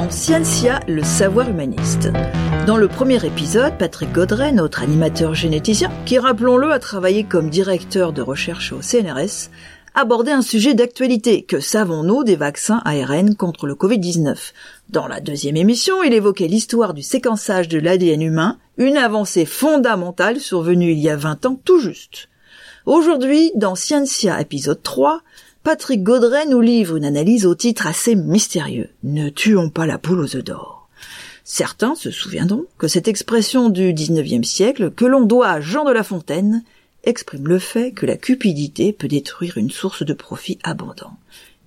dans Scientia, le savoir humaniste. Dans le premier épisode, Patrick Godret, notre animateur généticien, qui rappelons-le a travaillé comme directeur de recherche au CNRS, abordait un sujet d'actualité. Que savons-nous des vaccins ARN contre le Covid-19 Dans la deuxième émission, il évoquait l'histoire du séquençage de l'ADN humain, une avancée fondamentale survenue il y a 20 ans tout juste. Aujourd'hui, dans Scientia épisode 3, Patrick Gaudret nous livre une analyse au titre assez mystérieux. Ne tuons pas la poule aux œufs d'or. Certains se souviendront que cette expression du XIXe siècle, que l'on doit à Jean de La Fontaine, exprime le fait que la cupidité peut détruire une source de profit abondant.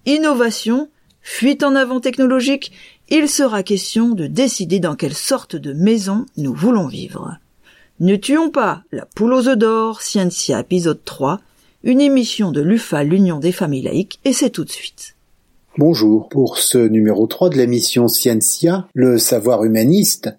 Innovation, fuite en avant technologique, il sera question de décider dans quelle sorte de maison nous voulons vivre. Ne tuons pas la poule aux œufs d'or, Scientia épisode 3, une émission de l'UFA, l'Union des familles laïques, et c'est tout de suite. Bonjour. Pour ce numéro 3 de l'émission Scientia, le savoir humaniste,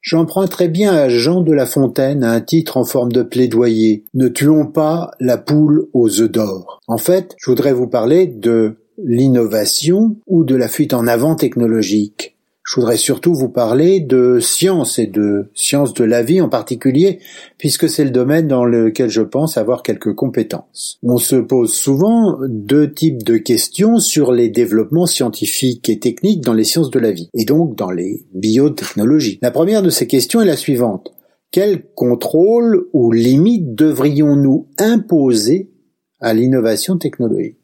j'emprunterai bien à Jean de La Fontaine un titre en forme de plaidoyer. Ne tuons pas la poule aux œufs d'or. En fait, je voudrais vous parler de l'innovation ou de la fuite en avant technologique. Je voudrais surtout vous parler de science et de sciences de la vie en particulier, puisque c'est le domaine dans lequel je pense avoir quelques compétences. On se pose souvent deux types de questions sur les développements scientifiques et techniques dans les sciences de la vie, et donc dans les biotechnologies. La première de ces questions est la suivante. Quel contrôle ou limite devrions-nous imposer à l'innovation technologique?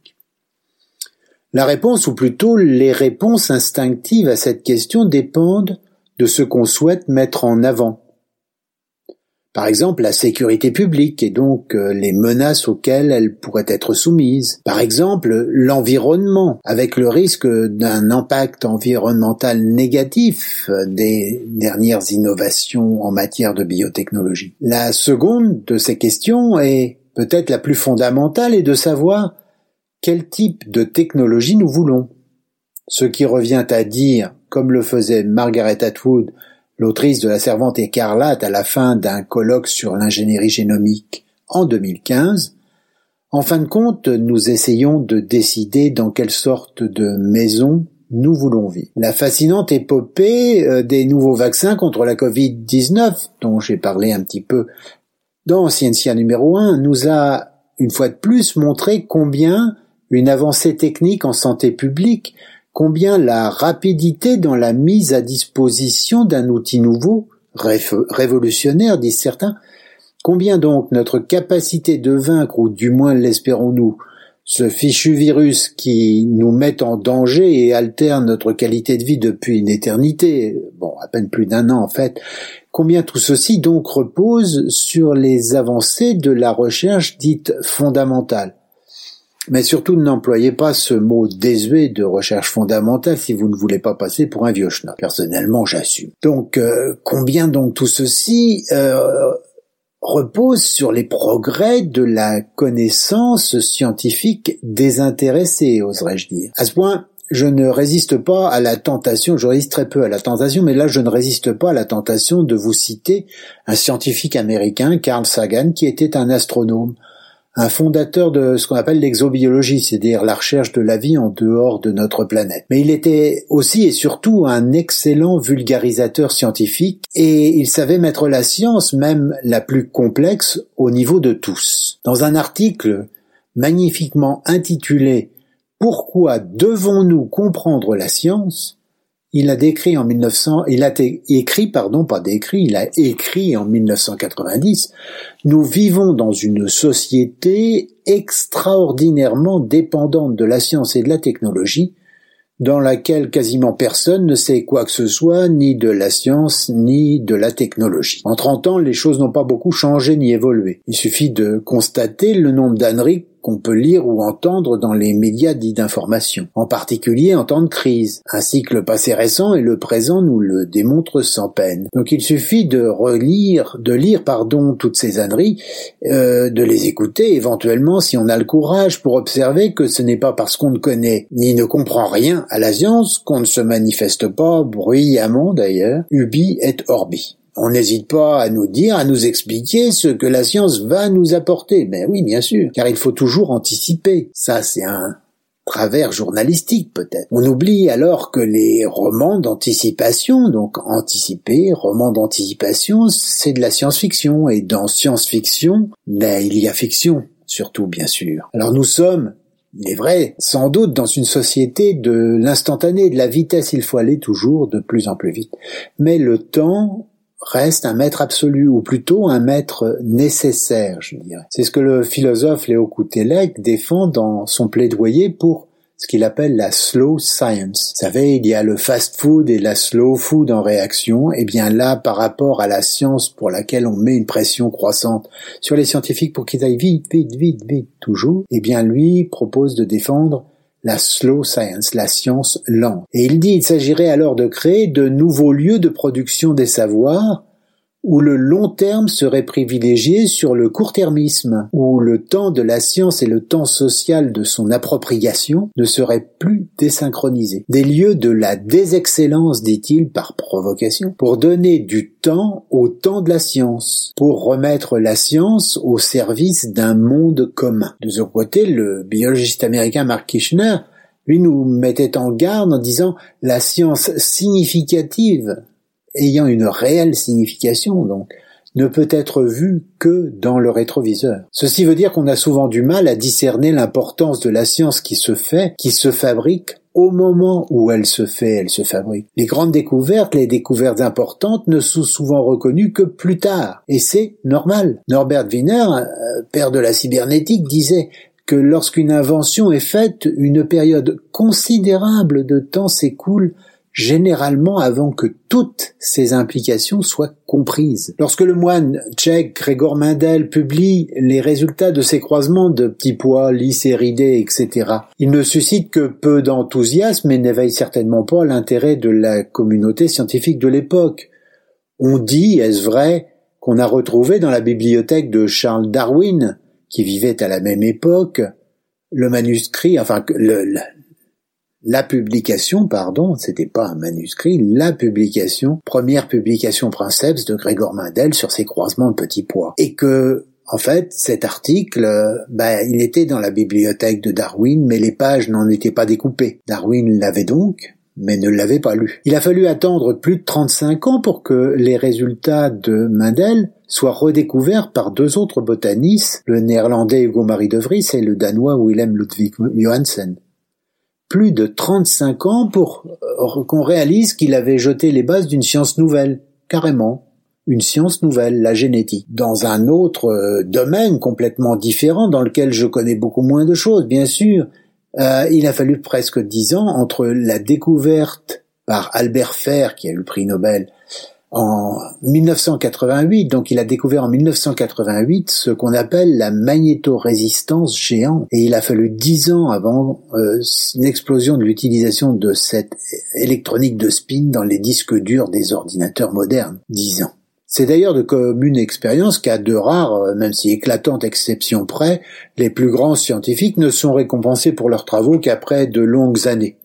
La réponse, ou plutôt les réponses instinctives à cette question dépendent de ce qu'on souhaite mettre en avant. Par exemple, la sécurité publique et donc euh, les menaces auxquelles elle pourrait être soumise. Par exemple, l'environnement, avec le risque d'un impact environnemental négatif euh, des dernières innovations en matière de biotechnologie. La seconde de ces questions est peut-être la plus fondamentale est de savoir quel type de technologie nous voulons? Ce qui revient à dire, comme le faisait Margaret Atwood, l'autrice de La Servante écarlate à la fin d'un colloque sur l'ingénierie génomique en 2015, en fin de compte, nous essayons de décider dans quelle sorte de maison nous voulons vivre. La fascinante épopée euh, des nouveaux vaccins contre la Covid-19, dont j'ai parlé un petit peu dans Scientia numéro 1, nous a une fois de plus montré combien une avancée technique en santé publique, combien la rapidité dans la mise à disposition d'un outil nouveau, révolutionnaire, disent certains, combien donc notre capacité de vaincre, ou du moins l'espérons-nous, ce fichu virus qui nous met en danger et alterne notre qualité de vie depuis une éternité, bon, à peine plus d'un an en fait, combien tout ceci donc repose sur les avancées de la recherche dite fondamentale? Mais surtout n'employez pas ce mot désuet de recherche fondamentale si vous ne voulez pas passer pour un vieux schnock. Personnellement, j'assume. Donc, euh, combien donc tout ceci euh, repose sur les progrès de la connaissance scientifique désintéressée, oserais-je dire? À ce point, je ne résiste pas à la tentation, je résiste très peu à la tentation, mais là je ne résiste pas à la tentation de vous citer un scientifique américain, Carl Sagan, qui était un astronome un fondateur de ce qu'on appelle l'exobiologie, c'est-à-dire la recherche de la vie en dehors de notre planète. Mais il était aussi et surtout un excellent vulgarisateur scientifique et il savait mettre la science, même la plus complexe, au niveau de tous. Dans un article magnifiquement intitulé Pourquoi devons-nous comprendre la science? Il a décrit en 1900, il a écrit, pardon, pas décrit, il a écrit en 1990, nous vivons dans une société extraordinairement dépendante de la science et de la technologie, dans laquelle quasiment personne ne sait quoi que ce soit, ni de la science, ni de la technologie. En 30 ans, les choses n'ont pas beaucoup changé ni évolué. Il suffit de constater le nombre d'âneries qu'on peut lire ou entendre dans les médias dits d'information, en particulier en temps de crise, ainsi que le passé récent et le présent nous le démontrent sans peine. Donc il suffit de relire, de lire pardon toutes ces âneries, euh, de les écouter éventuellement si on a le courage pour observer que ce n'est pas parce qu'on ne connaît ni ne comprend rien à la science qu'on ne se manifeste pas bruyamment d'ailleurs, ubi et orbi. On n'hésite pas à nous dire, à nous expliquer ce que la science va nous apporter. Mais oui, bien sûr, car il faut toujours anticiper. Ça, c'est un travers journalistique peut-être. On oublie alors que les romans d'anticipation, donc anticiper, romans d'anticipation, c'est de la science-fiction et dans science-fiction, ben, il y a fiction surtout bien sûr. Alors nous sommes il est vrai, sans doute dans une société de l'instantané, de la vitesse, il faut aller toujours de plus en plus vite. Mais le temps reste un maître absolu, ou plutôt un maître nécessaire, je dirais. C'est ce que le philosophe Léo Koutelek défend dans son plaidoyer pour ce qu'il appelle la slow science. Vous savez, il y a le fast food et la slow food en réaction. Eh bien là, par rapport à la science pour laquelle on met une pression croissante sur les scientifiques pour qu'ils aillent vite, vite, vite, vite, toujours, eh bien lui propose de défendre la slow science, la science lente. Et il dit il s'agirait alors de créer de nouveaux lieux de production des savoirs où le long terme serait privilégié sur le court-termisme, où le temps de la science et le temps social de son appropriation ne seraient plus désynchronisés. Des lieux de la désexcellence, dit-il par provocation, pour donner du temps au temps de la science, pour remettre la science au service d'un monde commun. De ce côté, le biologiste américain Mark Kirchner lui nous mettait en garde en disant la science significative ayant une réelle signification, donc, ne peut être vue que dans le rétroviseur. Ceci veut dire qu'on a souvent du mal à discerner l'importance de la science qui se fait, qui se fabrique au moment où elle se fait, elle se fabrique. Les grandes découvertes, les découvertes importantes ne sont souvent reconnues que plus tard. Et c'est normal. Norbert Wiener, euh, père de la cybernétique, disait que lorsqu'une invention est faite, une période considérable de temps s'écoule généralement avant que toutes ces implications soient comprises. Lorsque le moine tchèque Grégor Mendel publie les résultats de ces croisements de petits pois, lycéridés, etc., il ne suscite que peu d'enthousiasme et n'éveille certainement pas l'intérêt de la communauté scientifique de l'époque. On dit, est-ce vrai, qu'on a retrouvé dans la bibliothèque de Charles Darwin, qui vivait à la même époque, le manuscrit, enfin le, la publication, pardon, c'était pas un manuscrit, la publication, première publication princeps de Grégor Mendel sur ces croisements de petits pois. Et que, en fait, cet article, bah, il était dans la bibliothèque de Darwin, mais les pages n'en étaient pas découpées. Darwin l'avait donc, mais ne l'avait pas lu. Il a fallu attendre plus de 35 ans pour que les résultats de Mendel soient redécouverts par deux autres botanistes, le néerlandais Hugo Marie de Vries et le danois Willem Ludwig Johansen plus de 35 ans pour euh, qu'on réalise qu'il avait jeté les bases d'une science nouvelle, carrément. Une science nouvelle, la génétique. Dans un autre euh, domaine complètement différent, dans lequel je connais beaucoup moins de choses, bien sûr, euh, il a fallu presque dix ans entre la découverte par Albert Fer, qui a eu le prix Nobel, en 1988, donc il a découvert en 1988 ce qu'on appelle la magnétorésistance géante. Et il a fallu dix ans avant euh, l'explosion de l'utilisation de cette électronique de spin dans les disques durs des ordinateurs modernes. Dix ans. C'est d'ailleurs de commune expérience qu'à de rares, euh, même si éclatantes exceptions près, les plus grands scientifiques ne sont récompensés pour leurs travaux qu'après de longues années.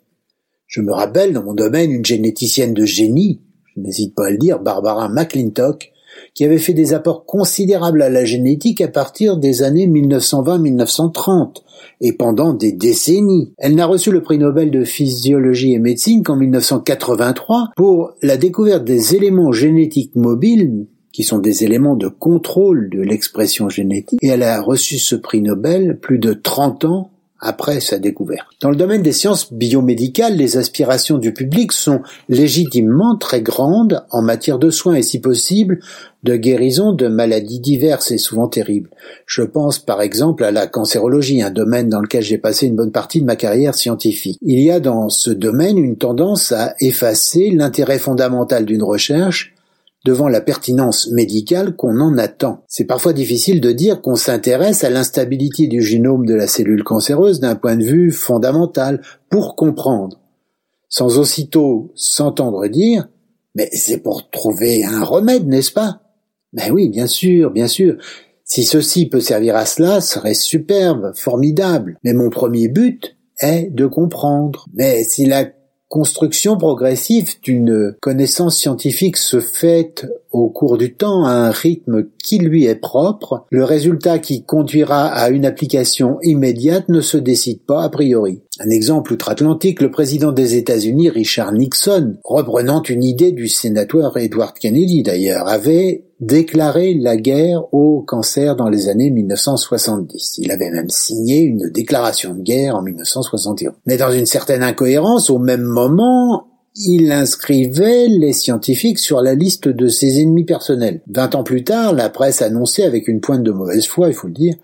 Je me rappelle dans mon domaine une généticienne de génie n'hésite pas à le dire, Barbara McClintock, qui avait fait des apports considérables à la génétique à partir des années 1920-1930 et pendant des décennies. Elle n'a reçu le prix Nobel de physiologie et médecine qu'en 1983 pour la découverte des éléments génétiques mobiles qui sont des éléments de contrôle de l'expression génétique, et elle a reçu ce prix Nobel plus de 30 ans après sa découverte. Dans le domaine des sciences biomédicales, les aspirations du public sont légitimement très grandes en matière de soins et si possible de guérison de maladies diverses et souvent terribles. Je pense par exemple à la cancérologie, un domaine dans lequel j'ai passé une bonne partie de ma carrière scientifique. Il y a dans ce domaine une tendance à effacer l'intérêt fondamental d'une recherche devant la pertinence médicale qu'on en attend. C'est parfois difficile de dire qu'on s'intéresse à l'instabilité du génome de la cellule cancéreuse d'un point de vue fondamental pour comprendre, sans aussitôt s'entendre dire mais c'est pour trouver un remède, n'est-ce pas? Ben oui, bien sûr, bien sûr. Si ceci peut servir à cela, serait superbe, formidable. Mais mon premier but est de comprendre. Mais si la construction progressive d'une connaissance scientifique se fait au cours du temps à un rythme qui lui est propre, le résultat qui conduira à une application immédiate ne se décide pas a priori. Un exemple outre-Atlantique, le président des États-Unis, Richard Nixon, reprenant une idée du sénateur Edward Kennedy d'ailleurs, avait déclaré la guerre au cancer dans les années 1970. Il avait même signé une déclaration de guerre en 1971. Mais dans une certaine incohérence, au même moment, il inscrivait les scientifiques sur la liste de ses ennemis personnels. Vingt ans plus tard, la presse annonçait avec une pointe de mauvaise foi, il faut le dire,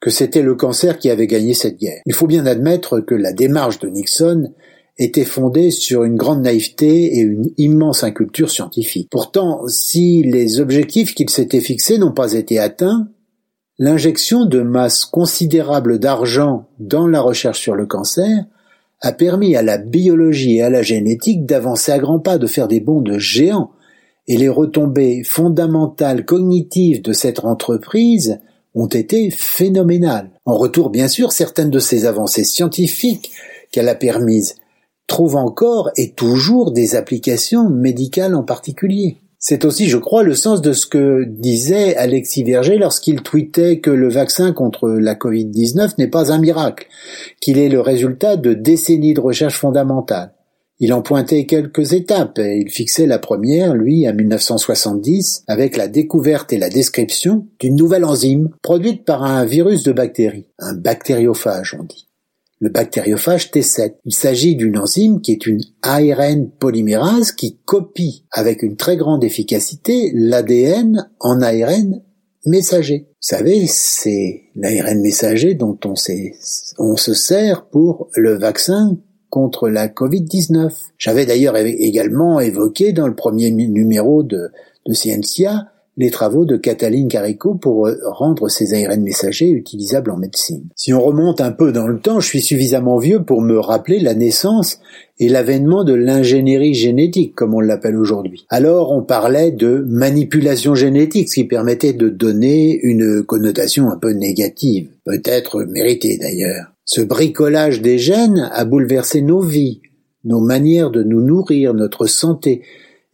que c'était le cancer qui avait gagné cette guerre. Il faut bien admettre que la démarche de Nixon était fondée sur une grande naïveté et une immense inculture scientifique. Pourtant, si les objectifs qu'il s'était fixés n'ont pas été atteints, l'injection de masses considérables d'argent dans la recherche sur le cancer a permis à la biologie et à la génétique d'avancer à grands pas, de faire des bonds de géants, et les retombées fondamentales cognitives de cette entreprise ont été phénoménales. En retour, bien sûr, certaines de ces avancées scientifiques qu'elle a permises trouvent encore et toujours des applications médicales en particulier. C'est aussi, je crois, le sens de ce que disait Alexis Verger lorsqu'il tweetait que le vaccin contre la Covid-19 n'est pas un miracle, qu'il est le résultat de décennies de recherche fondamentale. Il en pointait quelques étapes et il fixait la première, lui, à 1970, avec la découverte et la description d'une nouvelle enzyme produite par un virus de bactéries, un bactériophage on dit. Le bactériophage T7. Il s'agit d'une enzyme qui est une ARN polymérase qui copie avec une très grande efficacité l'ADN en ARN messager. Vous savez, c'est l'ARN messager dont on, se sert pour le vaccin contre la Covid-19. J'avais d'ailleurs également évoqué dans le premier numéro de, de Scientia les travaux de Cataline Carico pour euh, rendre ces ARN messagers utilisables en médecine. Si on remonte un peu dans le temps, je suis suffisamment vieux pour me rappeler la naissance et l'avènement de l'ingénierie génétique, comme on l'appelle aujourd'hui. Alors on parlait de manipulation génétique, ce qui permettait de donner une connotation un peu négative, peut-être méritée d'ailleurs. Ce bricolage des gènes a bouleversé nos vies, nos manières de nous nourrir, notre santé,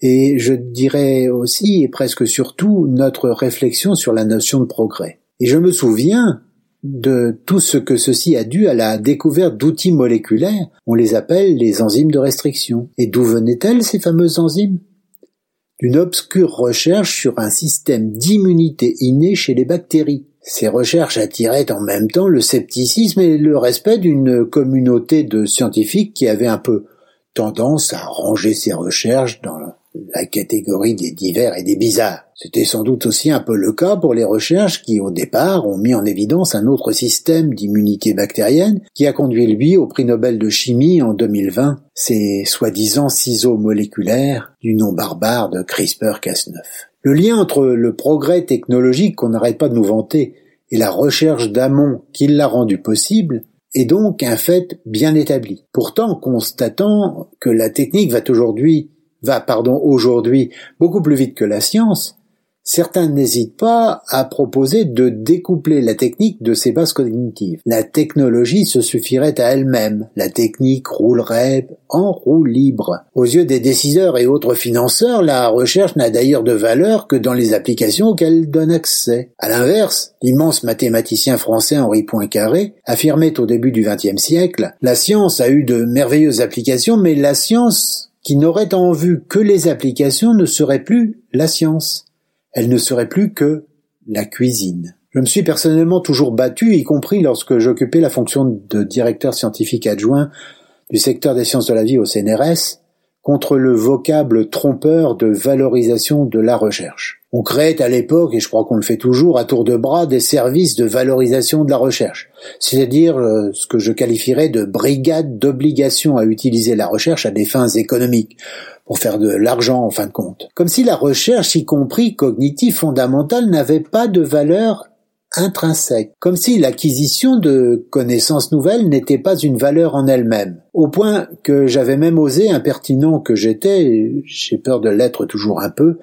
et je dirais aussi et presque surtout notre réflexion sur la notion de progrès. Et je me souviens de tout ce que ceci a dû à la découverte d'outils moléculaires, on les appelle les enzymes de restriction. Et d'où venaient-elles ces fameuses enzymes? D'une obscure recherche sur un système d'immunité innée chez les bactéries. Ces recherches attiraient en même temps le scepticisme et le respect d'une communauté de scientifiques qui avait un peu tendance à ranger ses recherches dans la catégorie des divers et des bizarres. C'était sans doute aussi un peu le cas pour les recherches qui, au départ, ont mis en évidence un autre système d'immunité bactérienne qui a conduit lui au prix Nobel de chimie en 2020, ces soi-disant ciseaux moléculaires du nom barbare de CRISPR-Cas9. Le lien entre le progrès technologique qu'on n'arrête pas de nous vanter et la recherche d'amont qui l'a rendu possible est donc un fait bien établi. Pourtant, constatant que la technique va aujourd'hui va, pardon, aujourd'hui beaucoup plus vite que la science, certains n'hésitent pas à proposer de découpler la technique de ses bases cognitives. La technologie se suffirait à elle-même, la technique roulerait en roue libre. Aux yeux des décideurs et autres financeurs, la recherche n'a d'ailleurs de valeur que dans les applications auxquelles elle donne accès. À l'inverse, l'immense mathématicien français Henri Poincaré affirmait au début du XXe siècle, la science a eu de merveilleuses applications, mais la science qui n'aurait en vue que les applications ne serait plus la science. Elle ne serait plus que la cuisine. Je me suis personnellement toujours battu, y compris lorsque j'occupais la fonction de directeur scientifique adjoint du secteur des sciences de la vie au CNRS, contre le vocable trompeur de valorisation de la recherche. On créait à l'époque, et je crois qu'on le fait toujours, à tour de bras, des services de valorisation de la recherche, c'est-à-dire euh, ce que je qualifierais de brigade d'obligation à utiliser la recherche à des fins économiques, pour faire de l'argent en fin de compte. Comme si la recherche, y compris cognitive fondamentale, n'avait pas de valeur intrinsèque, comme si l'acquisition de connaissances nouvelles n'était pas une valeur en elle-même, au point que j'avais même osé, impertinent que j'étais, j'ai peur de l'être toujours un peu,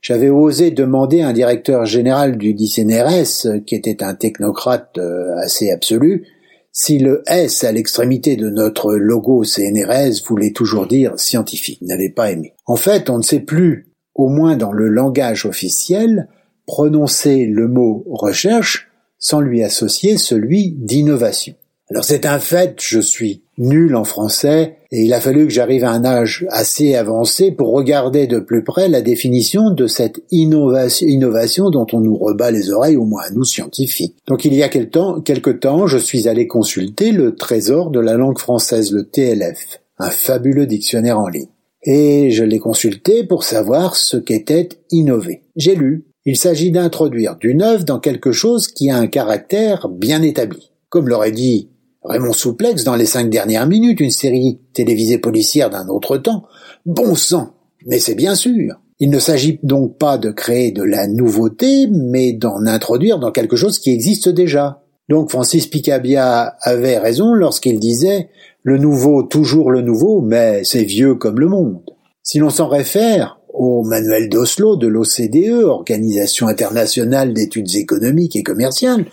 j'avais osé demander à un directeur général du DCNRS, qui était un technocrate euh, assez absolu, si le S à l'extrémité de notre logo CNRS voulait toujours dire scientifique. Il n'avait pas aimé. En fait, on ne sait plus, au moins dans le langage officiel, prononcer le mot recherche sans lui associer celui d'innovation. Alors c'est un fait, je suis nul en français et il a fallu que j'arrive à un âge assez avancé pour regarder de plus près la définition de cette innovation, dont on nous rebat les oreilles, au moins nous scientifiques. Donc il y a quelque temps, je suis allé consulter le trésor de la langue française, le TLF, un fabuleux dictionnaire en ligne. Et je l'ai consulté pour savoir ce qu'était innover. J'ai lu. Il s'agit d'introduire du neuf dans quelque chose qui a un caractère bien établi. Comme l'aurait dit Raymond Souplex dans les cinq dernières minutes, une série télévisée policière d'un autre temps. Bon sang, mais c'est bien sûr. Il ne s'agit donc pas de créer de la nouveauté, mais d'en introduire dans quelque chose qui existe déjà. Donc Francis Picabia avait raison lorsqu'il disait le nouveau, toujours le nouveau, mais c'est vieux comme le monde. Si l'on s'en réfère au manuel d'Oslo de l'OCDE, Organisation internationale d'études économiques et commerciales,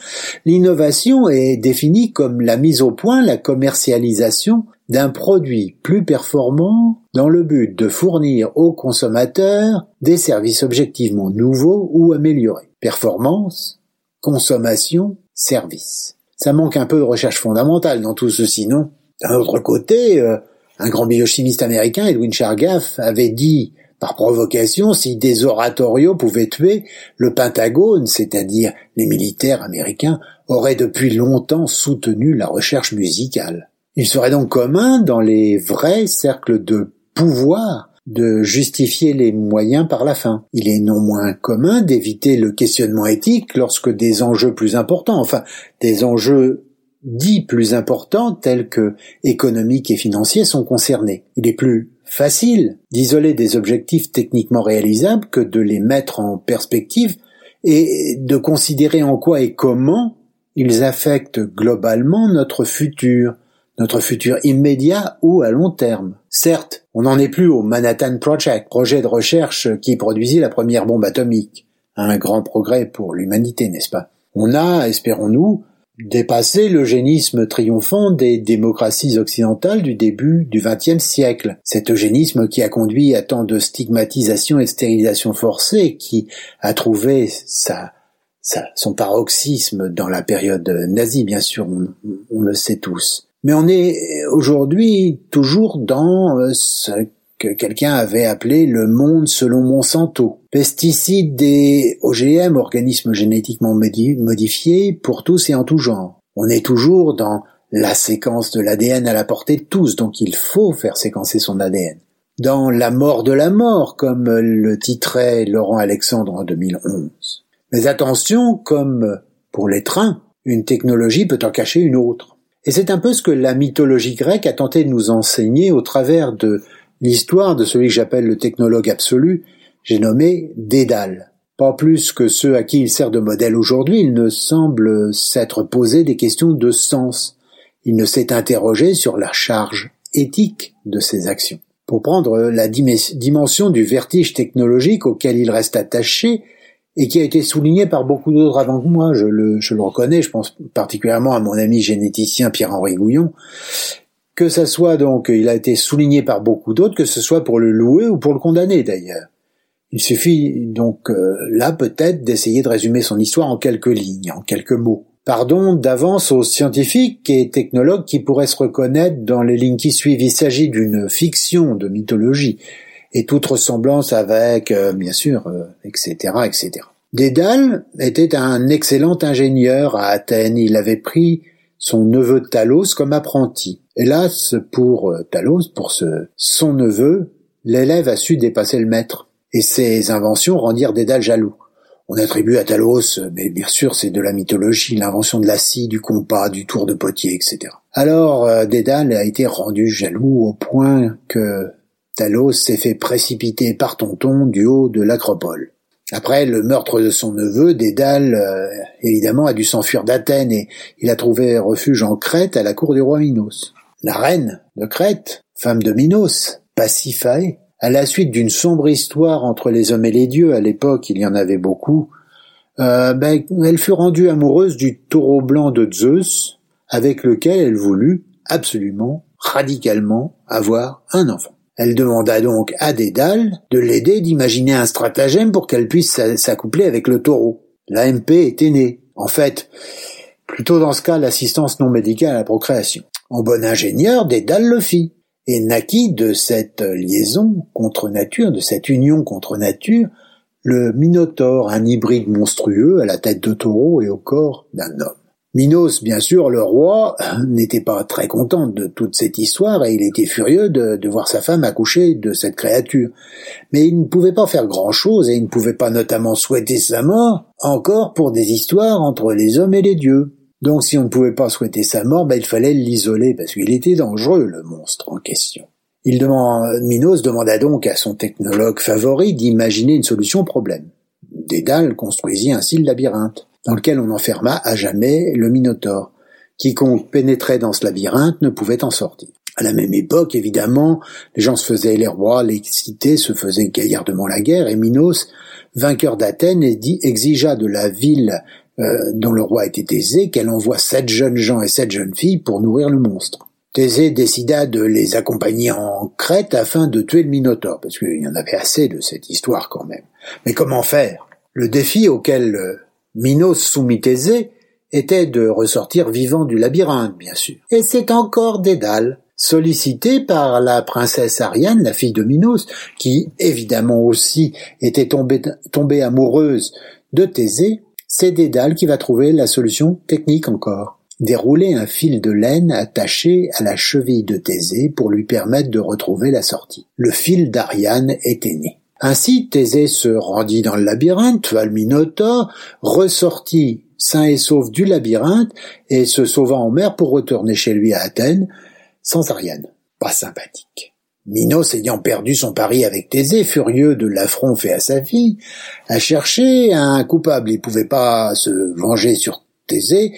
l'innovation est définie comme la mise au point, la commercialisation d'un produit plus performant dans le but de fournir aux consommateurs des services objectivement nouveaux ou améliorés. Performance, consommation, service. Ça manque un peu de recherche fondamentale dans tout ceci, non? D'un autre côté, euh, un grand biochimiste américain, Edwin Chargaff, avait dit par provocation, si des oratorios pouvaient tuer, le Pentagone, c'est-à-dire les militaires américains, aurait depuis longtemps soutenu la recherche musicale. Il serait donc commun dans les vrais cercles de pouvoir de justifier les moyens par la fin. Il est non moins commun d'éviter le questionnement éthique lorsque des enjeux plus importants, enfin des enjeux dits plus importants tels que économiques et financiers sont concernés. Il est plus facile d'isoler des objectifs techniquement réalisables que de les mettre en perspective et de considérer en quoi et comment ils affectent globalement notre futur, notre futur immédiat ou à long terme. Certes, on n'en est plus au Manhattan Project, projet de recherche qui produisit la première bombe atomique. Un grand progrès pour l'humanité, n'est-ce pas? On a, espérons-nous, dépasser l'eugénisme triomphant des démocraties occidentales du début du XXe siècle. Cet eugénisme qui a conduit à tant de stigmatisation et de stérilisation forcée, qui a trouvé sa, son paroxysme dans la période nazie, bien sûr, on le sait tous. Mais on est aujourd'hui toujours dans euh, ce que quelqu'un avait appelé le monde selon Monsanto. Pesticides et OGM, organismes génétiquement modifiés, pour tous et en tout genre. On est toujours dans la séquence de l'ADN à la portée de tous, donc il faut faire séquencer son ADN. Dans la mort de la mort, comme le titrait Laurent Alexandre en 2011. Mais attention, comme pour les trains, une technologie peut en cacher une autre. Et c'est un peu ce que la mythologie grecque a tenté de nous enseigner au travers de L'histoire de celui que j'appelle le technologue absolu, j'ai nommé Dédale. Pas plus que ceux à qui il sert de modèle aujourd'hui, il ne semble s'être posé des questions de sens. Il ne s'est interrogé sur la charge éthique de ses actions. Pour prendre la dimension du vertige technologique auquel il reste attaché, et qui a été souligné par beaucoup d'autres avant que moi, je le, je le reconnais, je pense particulièrement à mon ami généticien Pierre-Henri Gouillon, que ça soit donc, il a été souligné par beaucoup d'autres, que ce soit pour le louer ou pour le condamner d'ailleurs. Il suffit donc euh, là peut-être d'essayer de résumer son histoire en quelques lignes, en quelques mots. Pardon d'avance aux scientifiques et technologues qui pourraient se reconnaître dans les lignes qui suivent. Il s'agit d'une fiction de mythologie et toute ressemblance avec, euh, bien sûr, etc., euh, etc. Dédale était un excellent ingénieur à Athènes. Il avait pris son neveu Talos comme apprenti. Hélas pour euh, Talos, pour ce, son neveu, l'élève a su dépasser le maître, et ses inventions rendirent Dédale jaloux. On attribue à Talos, mais bien sûr c'est de la mythologie, l'invention de la scie, du compas, du tour de potier, etc. Alors euh, Dédale a été rendu jaloux au point que Talos s'est fait précipiter par Tonton du haut de l'acropole. Après le meurtre de son neveu, Dédale, euh, évidemment, a dû s'enfuir d'Athènes et il a trouvé refuge en Crète à la cour du roi Minos. La reine de Crète, femme de Minos, Pasiphae, à la suite d'une sombre histoire entre les hommes et les dieux, à l'époque il y en avait beaucoup, euh, ben, elle fut rendue amoureuse du taureau blanc de Zeus, avec lequel elle voulut absolument, radicalement, avoir un enfant. Elle demanda donc à Dédale de l'aider d'imaginer un stratagème pour qu'elle puisse s'accoupler avec le taureau. L'AMP était née. En fait, plutôt dans ce cas l'assistance non médicale à la procréation. En bon ingénieur, Dédale le fit, et naquit de cette liaison contre nature, de cette union contre nature, le Minotaure, un hybride monstrueux à la tête de taureau et au corps d'un homme. Minos, bien sûr, le roi, n'était pas très content de toute cette histoire et il était furieux de, de, voir sa femme accoucher de cette créature. Mais il ne pouvait pas faire grand-chose et il ne pouvait pas notamment souhaiter sa mort, encore pour des histoires entre les hommes et les dieux. Donc si on ne pouvait pas souhaiter sa mort, ben, il fallait l'isoler parce qu'il était dangereux, le monstre en question. Il demande, Minos demanda donc à son technologue favori d'imaginer une solution au problème. Dédale construisit ainsi le labyrinthe dans lequel on enferma à jamais le Minotaure. Quiconque pénétrait dans ce labyrinthe ne pouvait en sortir. À la même époque, évidemment, les gens se faisaient les rois, les cités se faisaient gaillardement la guerre, et Minos, vainqueur d'Athènes, exigea de la ville euh, dont le roi était aisé qu'elle envoie sept jeunes gens et sept jeunes filles pour nourrir le monstre. Thésée décida de les accompagner en Crète afin de tuer le Minotaure, parce qu'il y en avait assez de cette histoire quand même. Mais comment faire? Le défi auquel euh, Minos soumit Thésée était de ressortir vivant du labyrinthe, bien sûr. Et c'est encore Dédale, sollicité par la princesse Ariane, la fille de Minos, qui évidemment aussi était tombée, amoureuse de Thésée, c'est Dédale qui va trouver la solution technique encore. Dérouler un fil de laine attaché à la cheville de Thésée pour lui permettre de retrouver la sortie. Le fil d'Ariane était né. Ainsi Thésée se rendit dans le labyrinthe, tua le Minotaure, ressortit sain et sauf du labyrinthe et se sauva en mer pour retourner chez lui à Athènes, sans Ariane. Pas sympathique. Minos ayant perdu son pari avec Thésée, furieux de l'affront fait à sa fille, a cherché un coupable. Il pouvait pas se venger sur Thésée,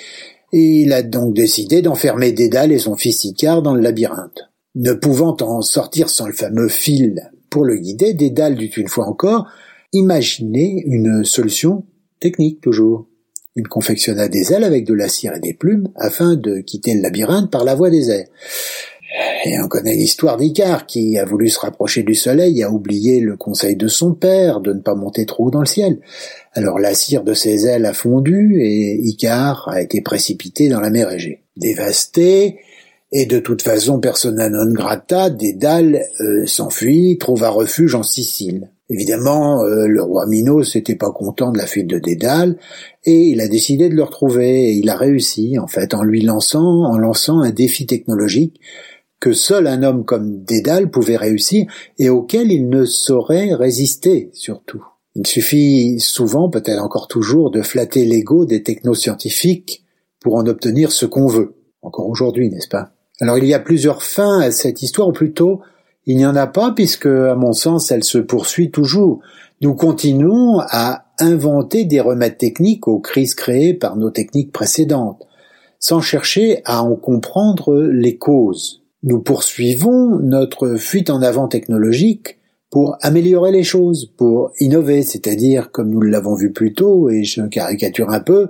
et il a donc décidé d'enfermer Dédale et son fils Icare dans le labyrinthe. Ne pouvant en sortir sans le fameux fil pour le guider, Dédale dut une fois encore imaginer une solution technique toujours. Il confectionna des ailes avec de la cire et des plumes afin de quitter le labyrinthe par la voie des airs. Et on connaît l'histoire d'Icare qui a voulu se rapprocher du soleil a oublié le conseil de son père de ne pas monter trop haut dans le ciel. Alors la cire de ses ailes a fondu et Icare a été précipité dans la mer Égée. Dévasté, et de toute façon persona non grata, Dédale euh, s'enfuit, trouva refuge en Sicile. Évidemment, euh, le roi Minos n'était pas content de la fuite de Dédale, et il a décidé de le retrouver, et il a réussi, en fait, en lui lançant, en lançant un défi technologique que seul un homme comme Dédale pouvait réussir, et auquel il ne saurait résister, surtout. Il suffit souvent, peut-être encore toujours, de flatter l'ego des technoscientifiques pour en obtenir ce qu'on veut. Encore aujourd'hui, n'est-ce pas? Alors il y a plusieurs fins à cette histoire, ou plutôt il n'y en a pas puisque, à mon sens, elle se poursuit toujours. Nous continuons à inventer des remèdes techniques aux crises créées par nos techniques précédentes, sans chercher à en comprendre les causes. Nous poursuivons notre fuite en avant technologique pour améliorer les choses, pour innover, c'est-à-dire, comme nous l'avons vu plus tôt, et je caricature un peu,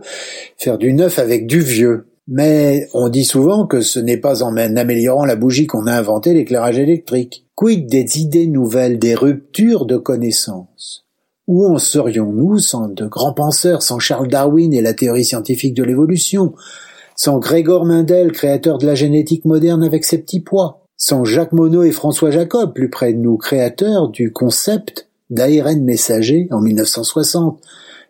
faire du neuf avec du vieux. Mais on dit souvent que ce n'est pas en améliorant la bougie qu'on a inventé l'éclairage électrique. Quid des idées nouvelles, des ruptures de connaissances? Où en serions-nous sans de grands penseurs, sans Charles Darwin et la théorie scientifique de l'évolution, sans Grégor Mendel, créateur de la génétique moderne avec ses petits pois, sans Jacques Monod et François Jacob, plus près de nous, créateurs du concept d'ARN messager en 1960,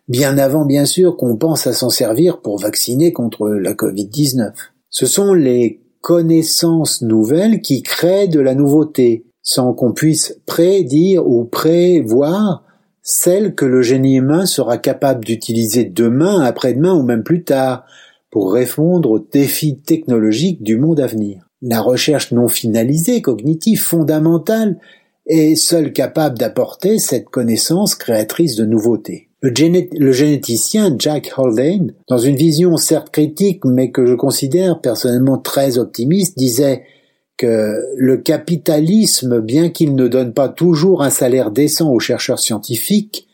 bien avant bien sûr qu'on pense à s'en servir pour vacciner contre la Covid-19. Ce sont les connaissances nouvelles qui créent de la nouveauté, sans qu'on puisse prédire ou prévoir celles que le génie humain sera capable d'utiliser demain, après-demain ou même plus tard, pour répondre aux défis technologiques du monde à venir. La recherche non finalisée, cognitive, fondamentale, est seule capable d'apporter cette connaissance créatrice de nouveautés. Le, généticien Jack Haldane, dans une vision certes critique mais que je considère personnellement très optimiste, disait que le capitalisme, bien qu'il ne donne pas toujours un salaire décent aux chercheurs scientifiques,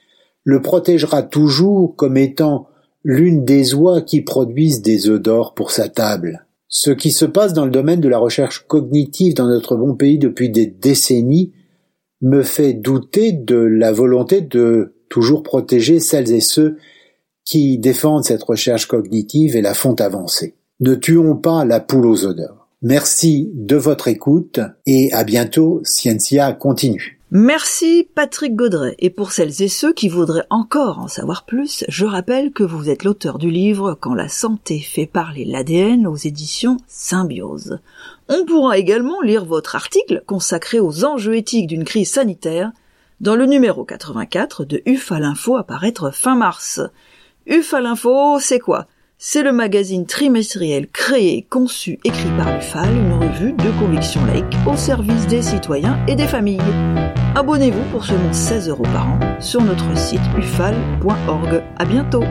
le protégera toujours comme étant l'une des oies qui produisent des œufs d'or pour sa table. Ce qui se passe dans le domaine de la recherche cognitive dans notre bon pays depuis des décennies me fait douter de la volonté de toujours protéger celles et ceux qui défendent cette recherche cognitive et la font avancer. Ne tuons pas la poule aux odeurs. Merci de votre écoute et à bientôt, Scientia continue. Merci Patrick Gaudret. Et pour celles et ceux qui voudraient encore en savoir plus, je rappelle que vous êtes l'auteur du livre Quand la santé fait parler l'ADN aux éditions Symbiose. On pourra également lire votre article consacré aux enjeux éthiques d'une crise sanitaire dans le numéro 84 de UFA l'Info à paraître fin mars. UFA l'Info, c'est quoi? C'est le magazine trimestriel créé, conçu, écrit par l'UFAL, une revue de conviction laïque au service des citoyens et des familles. Abonnez-vous pour seulement 16 euros par an sur notre site ufal.org. À bientôt!